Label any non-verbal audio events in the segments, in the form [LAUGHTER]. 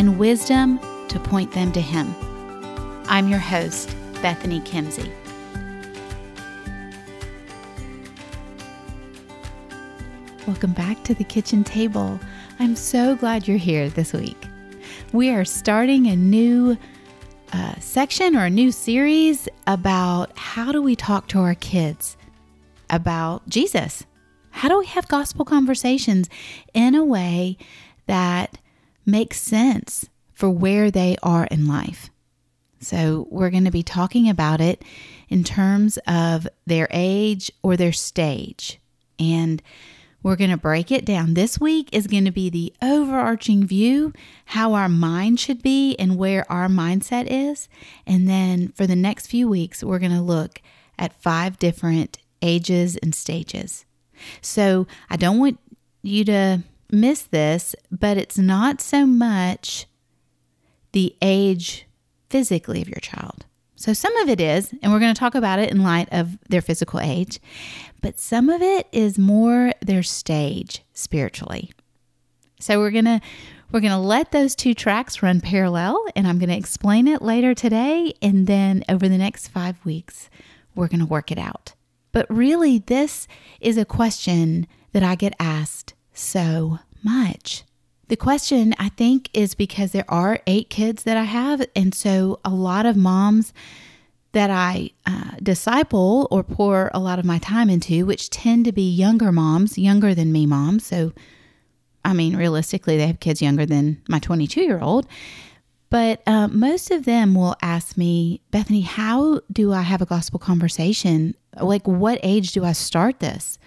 and wisdom to point them to Him. I'm your host, Bethany Kimsey. Welcome back to the kitchen table. I'm so glad you're here this week. We are starting a new uh, section or a new series about how do we talk to our kids about Jesus? How do we have gospel conversations in a way that makes sense for where they are in life. So, we're going to be talking about it in terms of their age or their stage. And we're going to break it down. This week is going to be the overarching view, how our mind should be and where our mindset is. And then for the next few weeks, we're going to look at five different ages and stages. So I don't want you to miss this, but it's not so much the age physically of your child. So some of it is, and we're going to talk about it in light of their physical age, but some of it is more their stage spiritually. So we're going to we're going to let those two tracks run parallel and I'm going to explain it later today and then over the next 5 weeks we're going to work it out. But really this is a question that I get asked so much? The question, I think, is because there are eight kids that I have. And so a lot of moms that I uh, disciple or pour a lot of my time into, which tend to be younger moms, younger than me moms. So, I mean, realistically, they have kids younger than my 22 year old. But uh, most of them will ask me, Bethany, how do I have a gospel conversation? Like, what age do I start this?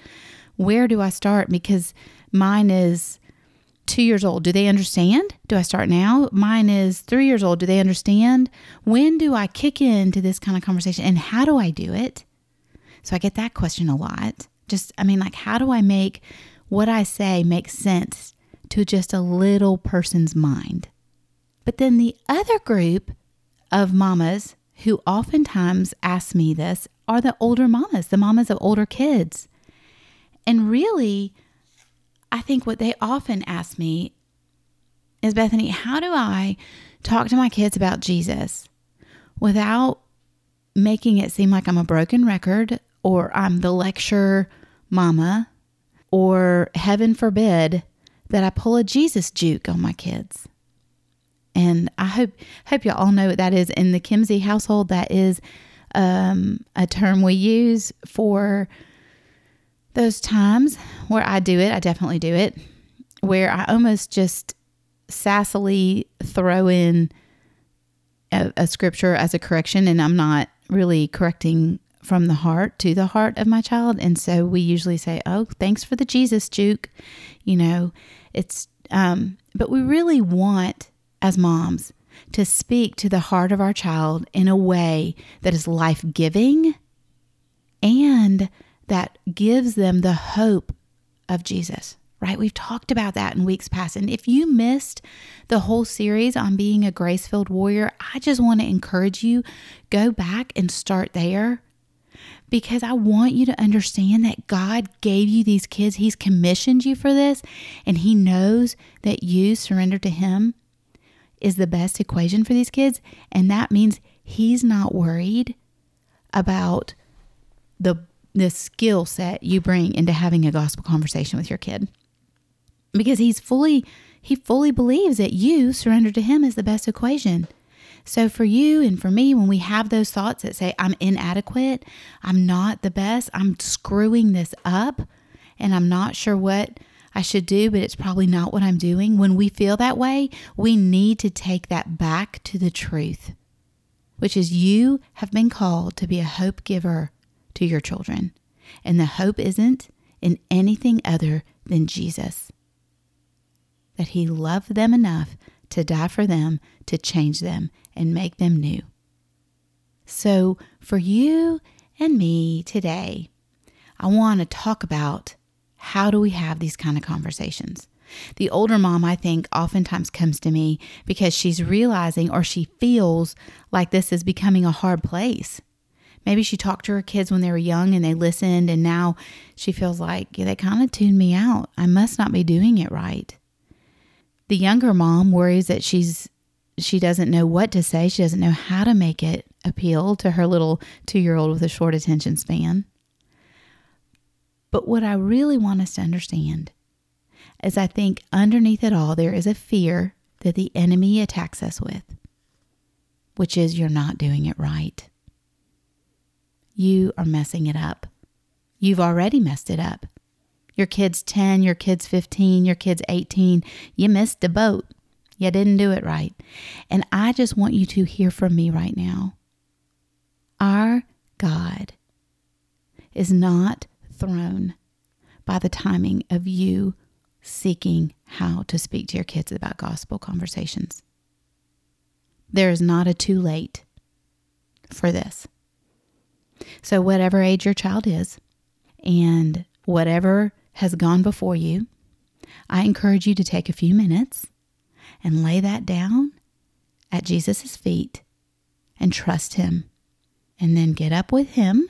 Where do I start? Because Mine is two years old. Do they understand? Do I start now? Mine is three years old. Do they understand? When do I kick into this kind of conversation and how do I do it? So I get that question a lot. Just, I mean, like, how do I make what I say make sense to just a little person's mind? But then the other group of mamas who oftentimes ask me this are the older mamas, the mamas of older kids. And really, I think what they often ask me is Bethany, how do I talk to my kids about Jesus without making it seem like I'm a broken record or I'm the lecture mama or heaven forbid that I pull a Jesus juke on my kids. And I hope hope you all know what that is in the Kimsey household. That is um, a term we use for those times where I do it, I definitely do it, where I almost just sassily throw in a, a, scripture as a correction, and I'm not really correcting from the heart to the heart of my child. And so we usually say, Oh, thanks for the Jesus juke. You know, it's, um, but we really want as moms to speak to the heart of our child in a way that is life giving and that gives them the hope of Jesus, right? We've talked about that in weeks past. And if you missed the whole series on being a grace filled warrior, I just want to encourage you go back and start there because I want you to understand that God gave you these kids. He's commissioned you for this, and He knows that you surrender to Him is the best equation for these kids. And that means He's not worried about the the skill set you bring into having a gospel conversation with your kid. Because he's fully he fully believes that you surrender to him is the best equation. So for you and for me when we have those thoughts that say I'm inadequate, I'm not the best, I'm screwing this up and I'm not sure what I should do, but it's probably not what I'm doing. When we feel that way, we need to take that back to the truth, which is you have been called to be a hope giver to your children. And the hope isn't in anything other than Jesus. That He loved them enough to die for them, to change them, and make them new. So, for you and me today, I want to talk about how do we have these kind of conversations. The older mom, I think, oftentimes comes to me because she's realizing or she feels like this is becoming a hard place. Maybe she talked to her kids when they were young and they listened, and now she feels like yeah, they kind of tuned me out. I must not be doing it right. The younger mom worries that she's she doesn't know what to say. She doesn't know how to make it appeal to her little two year old with a short attention span. But what I really want us to understand is I think underneath it all, there is a fear that the enemy attacks us with, which is you're not doing it right. You are messing it up. You've already messed it up. Your kid's 10, your kid's 15, your kid's 18. You missed the boat. You didn't do it right. And I just want you to hear from me right now. Our God is not thrown by the timing of you seeking how to speak to your kids about gospel conversations. There is not a too late for this. So, whatever age your child is and whatever has gone before you, I encourage you to take a few minutes and lay that down at Jesus' feet and trust Him. And then get up with Him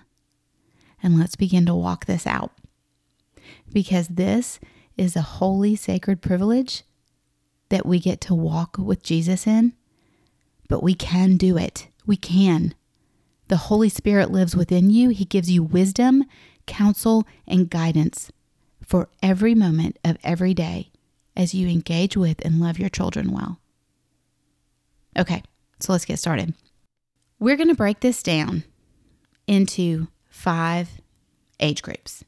and let's begin to walk this out. Because this is a holy, sacred privilege that we get to walk with Jesus in, but we can do it. We can. The Holy Spirit lives within you. He gives you wisdom, counsel, and guidance for every moment of every day as you engage with and love your children well. Okay, so let's get started. We're going to break this down into five age groups.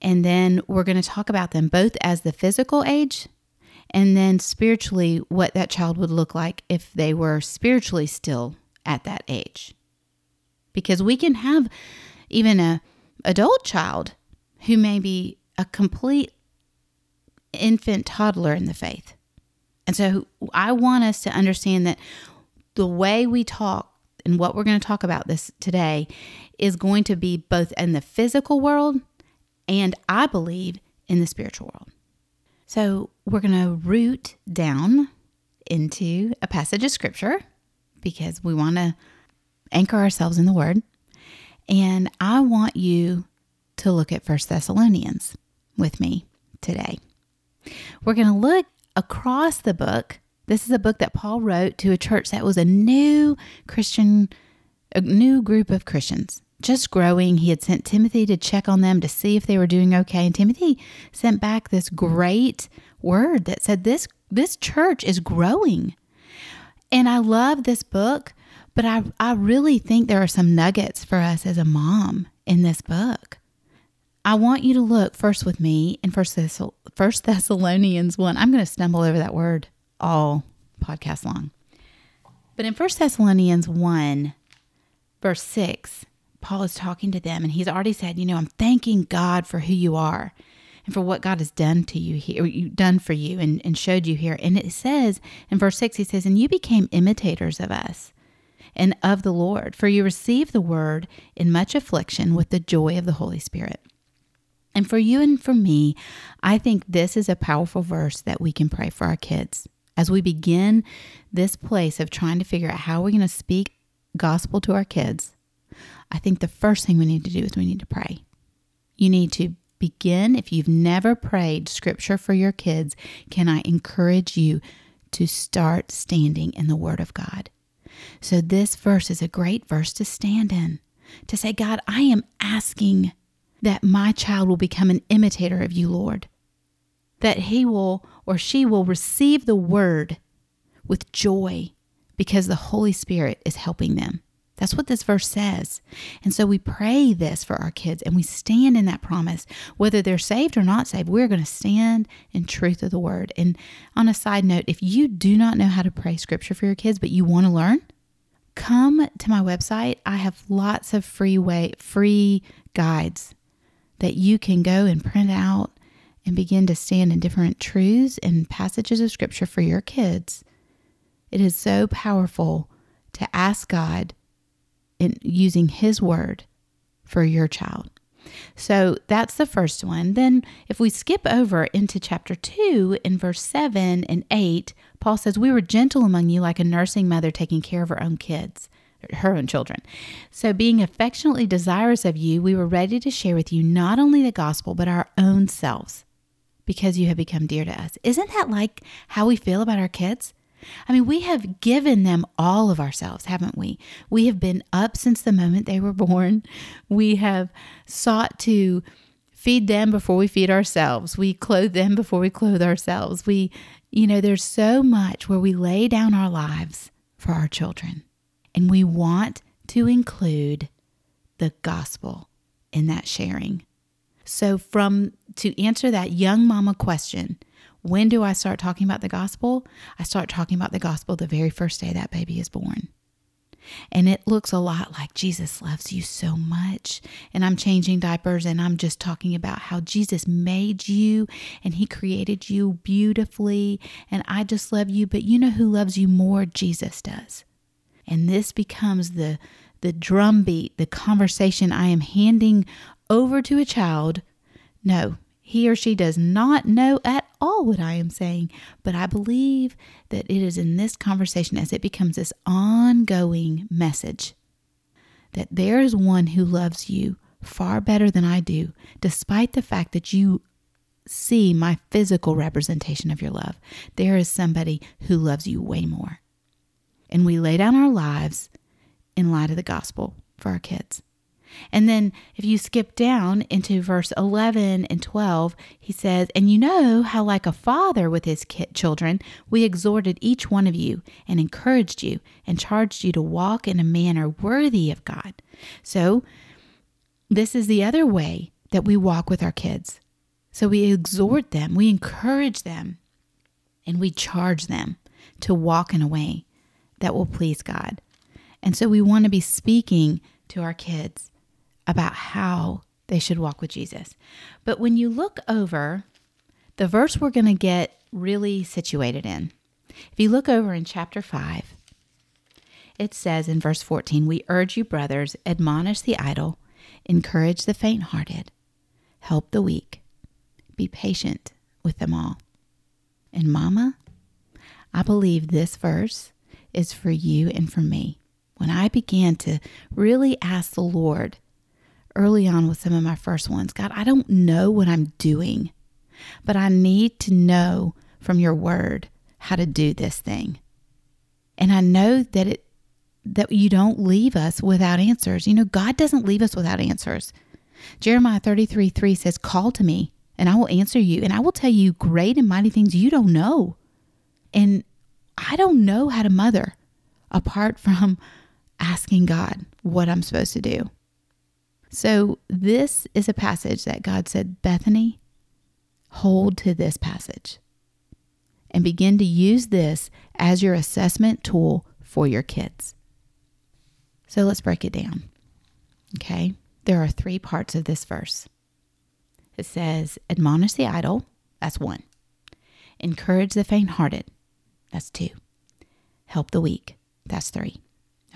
And then we're going to talk about them both as the physical age and then spiritually what that child would look like if they were spiritually still at that age. Because we can have even a adult child who may be a complete infant toddler in the faith. And so I want us to understand that the way we talk and what we're going to talk about this today is going to be both in the physical world and I believe in the spiritual world. So we're going to root down into a passage of scripture because we want to anchor ourselves in the word. And I want you to look at First Thessalonians with me today. We're going to look across the book. This is a book that Paul wrote to a church that was a new Christian, a new group of Christians just growing. He had sent Timothy to check on them to see if they were doing okay. And Timothy sent back this great word that said this this church is growing. And I love this book, but I, I really think there are some nuggets for us as a mom in this book. I want you to look first with me in First, First Thessalonians 1. I'm going to stumble over that word all podcast long. But in First Thessalonians 1, verse 6, Paul is talking to them and he's already said, you know, I'm thanking God for who you are and for what God has done to you here, done for you and, and showed you here. And it says in verse 6, he says, And you became imitators of us and of the Lord, for you received the word in much affliction with the joy of the Holy Spirit. And for you and for me, I think this is a powerful verse that we can pray for our kids. As we begin this place of trying to figure out how we're going to speak gospel to our kids, I think the first thing we need to do is we need to pray. You need to begin. If you've never prayed scripture for your kids, can I encourage you to start standing in the Word of God? So, this verse is a great verse to stand in to say, God, I am asking that my child will become an imitator of you, Lord, that he will or she will receive the Word with joy because the Holy Spirit is helping them. That's what this verse says. And so we pray this for our kids and we stand in that promise. Whether they're saved or not saved, we're going to stand in truth of the word. And on a side note, if you do not know how to pray scripture for your kids, but you want to learn, come to my website. I have lots of free way free guides that you can go and print out and begin to stand in different truths and passages of scripture for your kids, it is so powerful to ask God in using his word for your child. So that's the first one. Then, if we skip over into chapter 2 in verse 7 and 8, Paul says, We were gentle among you like a nursing mother taking care of her own kids, her own children. So, being affectionately desirous of you, we were ready to share with you not only the gospel, but our own selves because you have become dear to us. Isn't that like how we feel about our kids? I mean, we have given them all of ourselves, haven't we? We have been up since the moment they were born. We have sought to feed them before we feed ourselves. We clothe them before we clothe ourselves. We, you know, there's so much where we lay down our lives for our children. And we want to include the gospel in that sharing. So, from to answer that young mama question, when do I start talking about the gospel? I start talking about the gospel the very first day that baby is born. And it looks a lot like Jesus loves you so much. And I'm changing diapers and I'm just talking about how Jesus made you and he created you beautifully. And I just love you. But you know who loves you more? Jesus does. And this becomes the, the drumbeat, the conversation I am handing over to a child. No, he or she does not know at all what I am saying, but I believe that it is in this conversation as it becomes this ongoing message that there is one who loves you far better than I do, despite the fact that you see my physical representation of your love. There is somebody who loves you way more. And we lay down our lives in light of the gospel for our kids. And then if you skip down into verse 11 and 12, he says, And you know how, like a father with his children, we exhorted each one of you and encouraged you and charged you to walk in a manner worthy of God. So, this is the other way that we walk with our kids. So, we exhort them, we encourage them, and we charge them to walk in a way that will please God. And so, we want to be speaking to our kids about how they should walk with Jesus. But when you look over the verse we're going to get really situated in, if you look over in chapter 5, it says in verse 14, We urge you, brothers, admonish the idle, encourage the faint hearted, help the weak, be patient with them all. And, Mama, I believe this verse is for you and for me. When I began to really ask the Lord early on with some of my first ones God, I don't know what I'm doing, but I need to know from your word how to do this thing. And I know that it that you don't leave us without answers. You know, God doesn't leave us without answers. Jeremiah 33 3 says, Call to me, and I will answer you, and I will tell you great and mighty things you don't know. And I don't know how to mother apart from asking God what I'm supposed to do. So, this is a passage that God said, Bethany, hold to this passage and begin to use this as your assessment tool for your kids. So, let's break it down. Okay, there are three parts of this verse. It says, Admonish the idle, that's one. Encourage the faint hearted, that's two. Help the weak, that's three.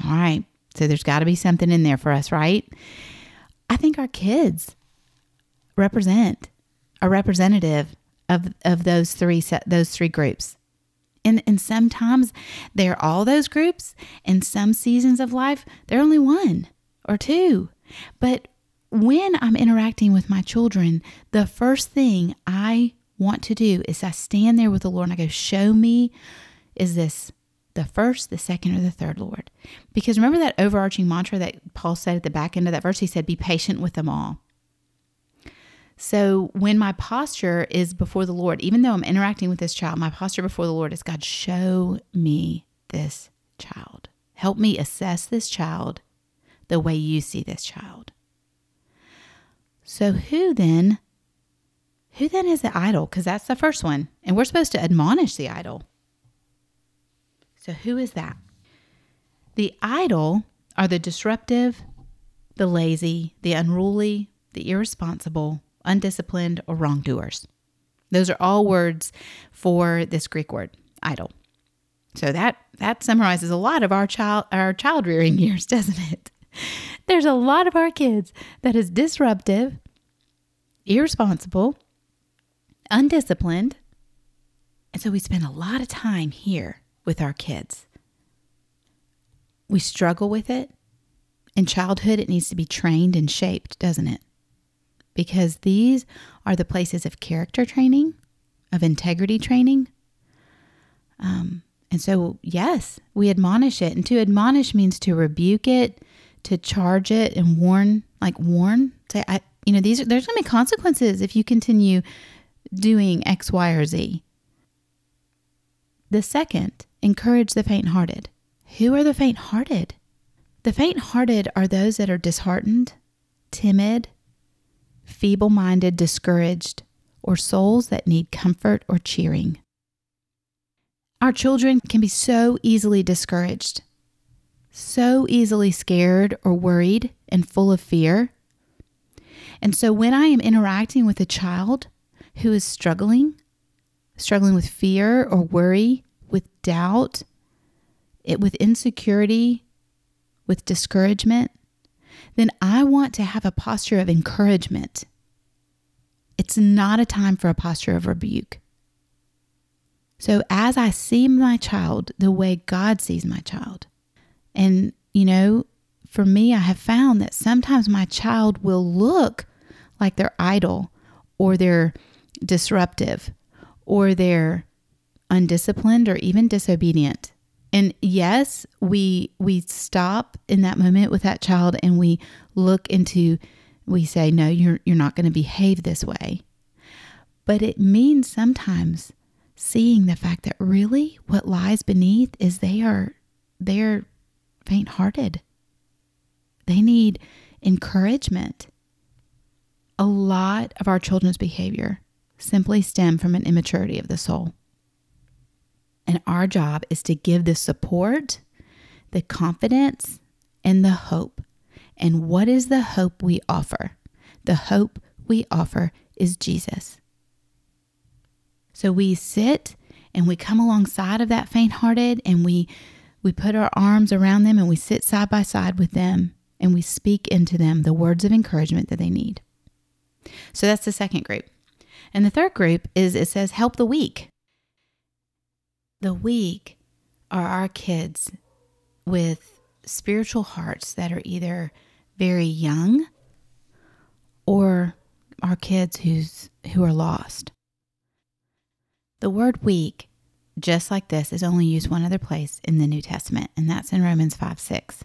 All right, so there's got to be something in there for us, right? I think our kids represent a representative of of those three set those three groups. And and sometimes they're all those groups. In some seasons of life, they're only one or two. But when I'm interacting with my children, the first thing I want to do is I stand there with the Lord and I go, Show me, is this the first, the second, or the third Lord. Because remember that overarching mantra that Paul said at the back end of that verse? He said, Be patient with them all. So when my posture is before the Lord, even though I'm interacting with this child, my posture before the Lord is God, show me this child. Help me assess this child the way you see this child. So who then? Who then is the idle? Because that's the first one. And we're supposed to admonish the idle. So, who is that? The idle are the disruptive, the lazy, the unruly, the irresponsible, undisciplined, or wrongdoers. Those are all words for this Greek word, idle. So that that summarizes a lot of our child our child rearing [LAUGHS] years, doesn't it? There's a lot of our kids that is disruptive, irresponsible, undisciplined. And so we spend a lot of time here with our kids. We struggle with it. In childhood, it needs to be trained and shaped, doesn't it? Because these are the places of character training, of integrity training. Um, and so, yes, we admonish it. And to admonish means to rebuke it, to charge it and warn, like warn, say, I, you know, these are, there's going to be consequences if you continue doing X, Y, or Z. The second, encourage the faint hearted. Who are the faint hearted? The faint hearted are those that are disheartened, timid, feeble minded, discouraged, or souls that need comfort or cheering. Our children can be so easily discouraged, so easily scared or worried and full of fear. And so when I am interacting with a child who is struggling, struggling with fear or worry, with doubt, it with insecurity, with discouragement, then I want to have a posture of encouragement. It's not a time for a posture of rebuke. So, as I see my child the way God sees my child, and you know, for me, I have found that sometimes my child will look like they're idle or they're disruptive or they're undisciplined or even disobedient. And yes, we we stop in that moment with that child and we look into we say no, you're you're not going to behave this way. But it means sometimes seeing the fact that really what lies beneath is they are they're faint-hearted. They need encouragement. A lot of our children's behavior simply stem from an immaturity of the soul. And our job is to give the support, the confidence, and the hope. And what is the hope we offer? The hope we offer is Jesus. So we sit and we come alongside of that faint hearted and we we put our arms around them and we sit side by side with them and we speak into them the words of encouragement that they need. So that's the second group. And the third group is it says help the weak the weak are our kids with spiritual hearts that are either very young or our kids who's who are lost. The word weak, just like this, is only used one other place in the New Testament, and that's in Romans 5 6,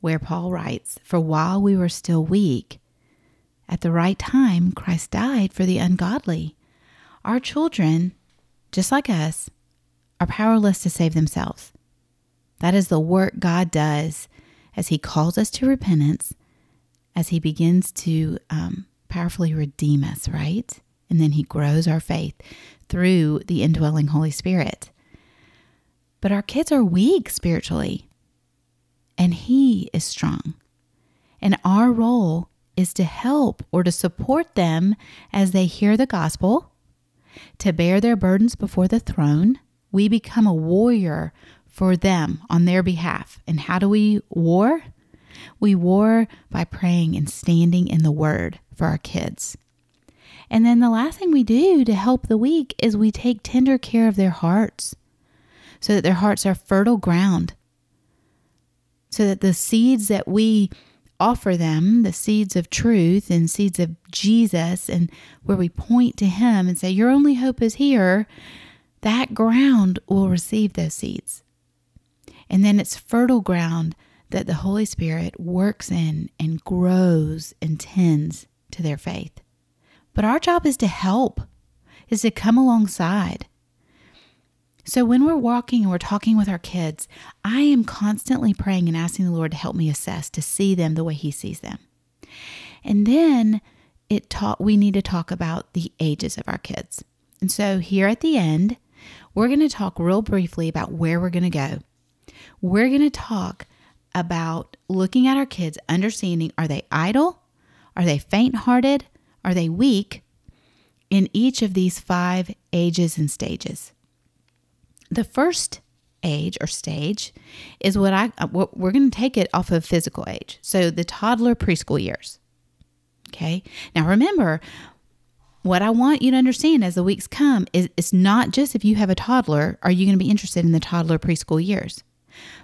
where Paul writes, For while we were still weak, at the right time, Christ died for the ungodly. Our children, just like us, are powerless to save themselves. That is the work God does as He calls us to repentance, as He begins to um, powerfully redeem us, right? And then He grows our faith through the indwelling Holy Spirit. But our kids are weak spiritually, and He is strong. And our role is to help or to support them as they hear the gospel, to bear their burdens before the throne we become a warrior for them on their behalf. And how do we war? We war by praying and standing in the word for our kids. And then the last thing we do to help the weak is we take tender care of their hearts so that their hearts are fertile ground. So that the seeds that we offer them, the seeds of truth and seeds of Jesus, and where we point to Him and say, Your only hope is here, that ground will receive those seeds. And then it's fertile ground that the Holy Spirit works in and grows and tends to their faith. But our job is to help, is to come alongside. So when we're walking and we're talking with our kids, I am constantly praying and asking the Lord to help me assess, to see them the way He sees them. And then it taught we need to talk about the ages of our kids. And so here at the end, we're going to talk real briefly about where we're going to go. We're going to talk about looking at our kids, understanding are they idle? Are they faint hearted? Are they weak? in each of these five ages and stages. The first age or stage is what I uh, what we're going to take it off of physical age. So the toddler preschool years. Okay? Now remember, what I want you to understand as the weeks come is it's not just if you have a toddler are you going to be interested in the toddler preschool years.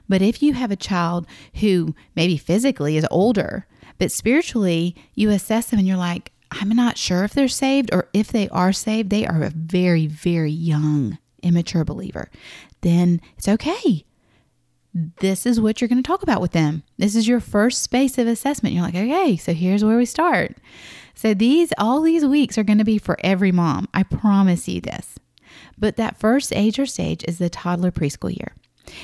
But if you have a child who maybe physically is older, but spiritually you assess them and you're like, I'm not sure if they're saved or if they are saved, they are a very, very young, immature believer, then it's okay. This is what you're going to talk about with them. This is your first space of assessment. You're like, okay, so here's where we start. So these, all these weeks are going to be for every mom. I promise you this. But that first age or stage is the toddler preschool year.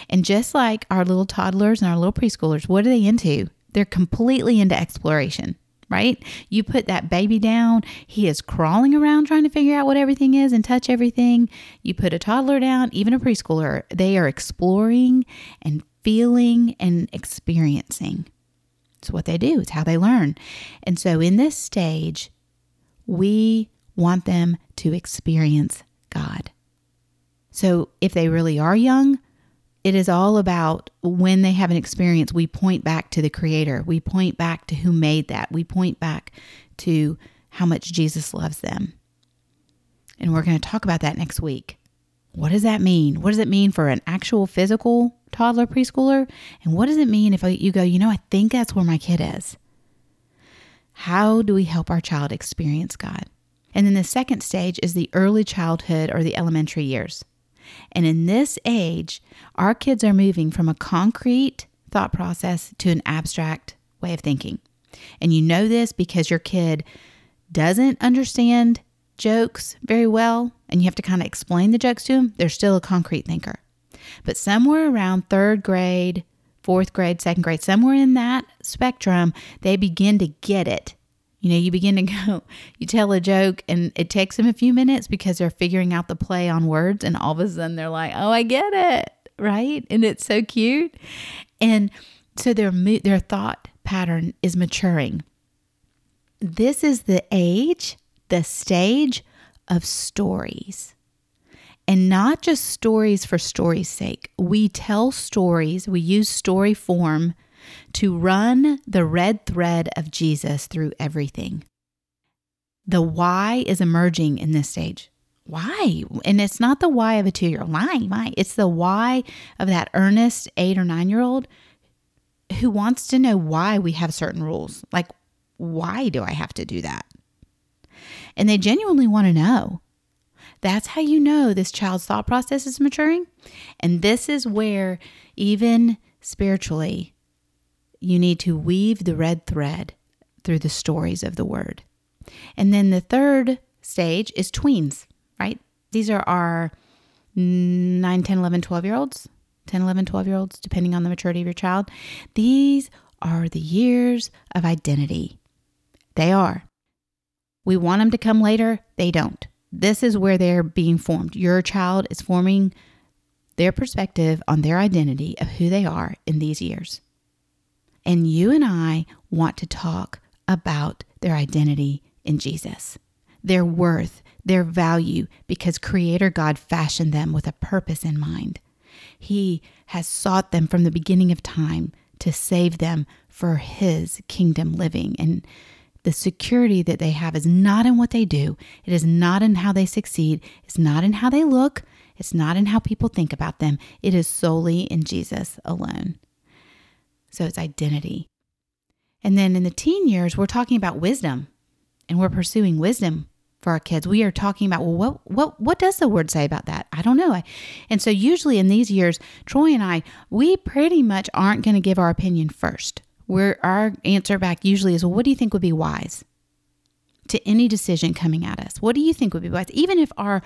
And just like our little toddlers and our little preschoolers, what are they into? They're completely into exploration right? You put that baby down, he is crawling around trying to figure out what everything is and touch everything. You put a toddler down, even a preschooler, they are exploring and feeling and experiencing. It's what they do, it's how they learn. And so in this stage, we want them to experience God. So if they really are young, it is all about when they have an experience, we point back to the Creator. We point back to who made that. We point back to how much Jesus loves them. And we're going to talk about that next week. What does that mean? What does it mean for an actual physical toddler preschooler? And what does it mean if you go, you know, I think that's where my kid is? How do we help our child experience God? And then the second stage is the early childhood or the elementary years. And in this age, our kids are moving from a concrete thought process to an abstract way of thinking. And you know this because your kid doesn't understand jokes very well, and you have to kind of explain the jokes to them. They're still a concrete thinker. But somewhere around third grade, fourth grade, second grade, somewhere in that spectrum, they begin to get it you know, you begin to [LAUGHS] go, you tell a joke and it takes them a few minutes because they're figuring out the play on words. And all of a sudden they're like, oh, I get it. Right. And it's so cute. And so their, their thought pattern is maturing. This is the age, the stage of stories. And not just stories for story's sake. We tell stories, we use story form to run the red thread of Jesus through everything. The why is emerging in this stage. Why? And it's not the why of a two year old. Why? Why? It's the why of that earnest eight or nine year old who wants to know why we have certain rules. Like, why do I have to do that? And they genuinely want to know. That's how you know this child's thought process is maturing. And this is where, even spiritually, you need to weave the red thread through the stories of the word. And then the third stage is tweens, right? These are our 9, 10, 11, 12 year olds, 10, 11, 12 year olds, depending on the maturity of your child. These are the years of identity. They are. We want them to come later, they don't. This is where they're being formed. Your child is forming their perspective on their identity of who they are in these years. And you and I want to talk about their identity in Jesus, their worth, their value, because Creator God fashioned them with a purpose in mind. He has sought them from the beginning of time to save them for His kingdom living. And the security that they have is not in what they do, it is not in how they succeed, it's not in how they look, it's not in how people think about them. It is solely in Jesus alone. So it's identity. And then in the teen years, we're talking about wisdom and we're pursuing wisdom for our kids. We are talking about, well, what what what does the word say about that? I don't know. I, and so usually in these years, Troy and I, we pretty much aren't going to give our opinion first. Where our answer back usually is, well, what do you think would be wise to any decision coming at us? What do you think would be wise? Even if our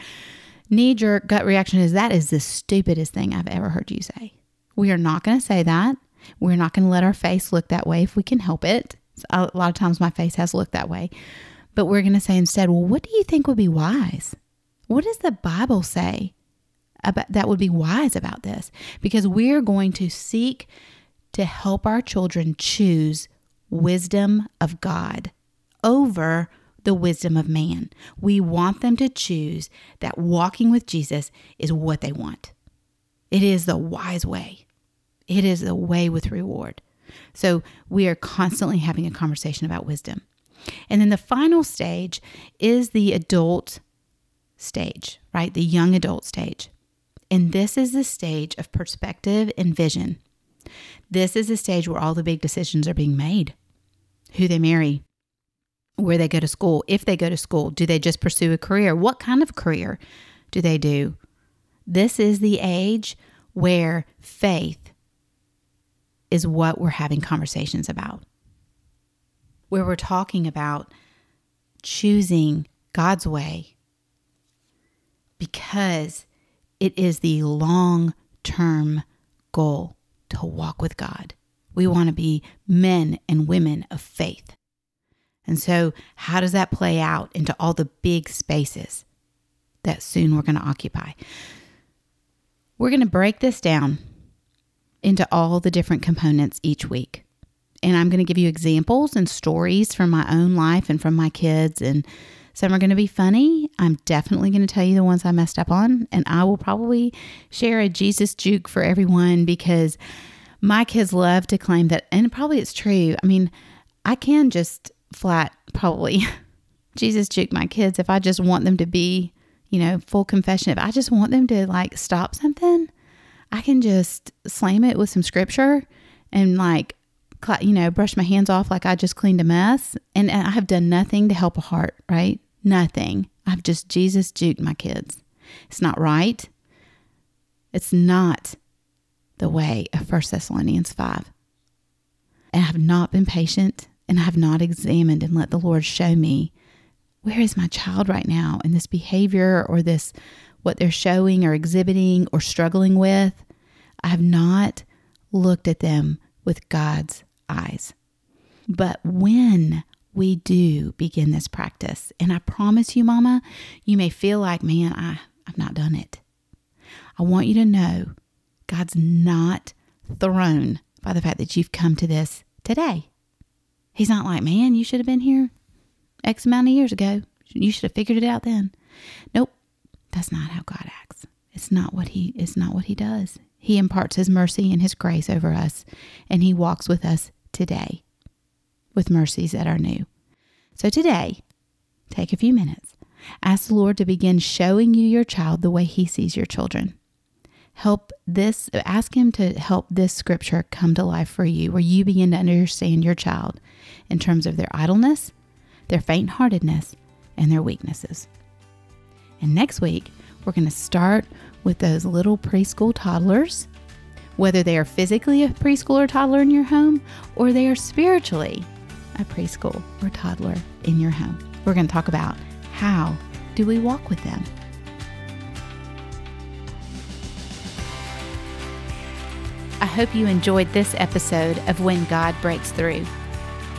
knee jerk gut reaction is that is the stupidest thing I've ever heard you say. We are not going to say that. We're not going to let our face look that way if we can help it. A lot of times my face has looked that way. But we're going to say instead, well, what do you think would be wise? What does the Bible say about that would be wise about this? Because we're going to seek to help our children choose wisdom of God over the wisdom of man. We want them to choose that walking with Jesus is what they want. It is the wise way, it is the way with reward. So we are constantly having a conversation about wisdom. And then the final stage is the adult stage, right? The young adult stage. And this is the stage of perspective and vision. This is the stage where all the big decisions are being made who they marry, where they go to school, if they go to school, do they just pursue a career? What kind of career do they do? This is the age where faith is what we're having conversations about, where we're talking about choosing God's way because it is the long term goal to walk with God. We want to be men and women of faith. And so, how does that play out into all the big spaces that soon we're going to occupy? We're going to break this down into all the different components each week. And I'm going to give you examples and stories from my own life and from my kids. And some are going to be funny. I'm definitely going to tell you the ones I messed up on. And I will probably share a Jesus juke for everyone because my kids love to claim that, and probably it's true. I mean, I can just flat probably [LAUGHS] Jesus juke my kids if I just want them to be, you know, full confession. If I just want them to like stop something, I can just slam it with some scripture and like, you know, brush my hands off like I just cleaned a mess. And I have done nothing to help a heart, right? Nothing. I've just Jesus juked my kids. It's not right. It's not the way of 1 Thessalonians 5. And I have not been patient and I have not examined and let the Lord show me where is my child right now in this behavior or this what they're showing or exhibiting or struggling with, I have not looked at them with God's eyes. But when we do begin this practice, and I promise you, Mama, you may feel like, man, I, I've not done it. I want you to know God's not thrown by the fact that you've come to this today. He's not like, man, you should have been here X amount of years ago. You should have figured it out then. Nope. That's not how God acts. It's not what he it's not what he does. He imparts his mercy and his grace over us, and he walks with us today with mercies that are new. So today, take a few minutes. Ask the Lord to begin showing you your child the way he sees your children. Help this ask him to help this scripture come to life for you where you begin to understand your child in terms of their idleness, their faint-heartedness, and their weaknesses. And next week, we're going to start with those little preschool toddlers, whether they are physically a preschool or toddler in your home or they are spiritually a preschool or toddler in your home. We're going to talk about how do we walk with them? I hope you enjoyed this episode of When God Breaks Through.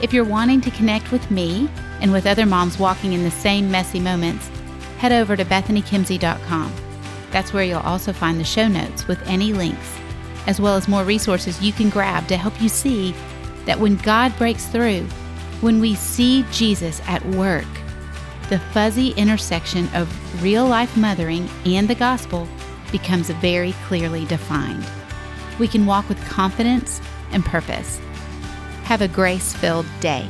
If you're wanting to connect with me and with other moms walking in the same messy moments, head over to bethanykimsey.com. That's where you'll also find the show notes with any links, as well as more resources you can grab to help you see that when God breaks through, when we see Jesus at work, the fuzzy intersection of real life mothering and the gospel becomes very clearly defined. We can walk with confidence and purpose. Have a grace filled day.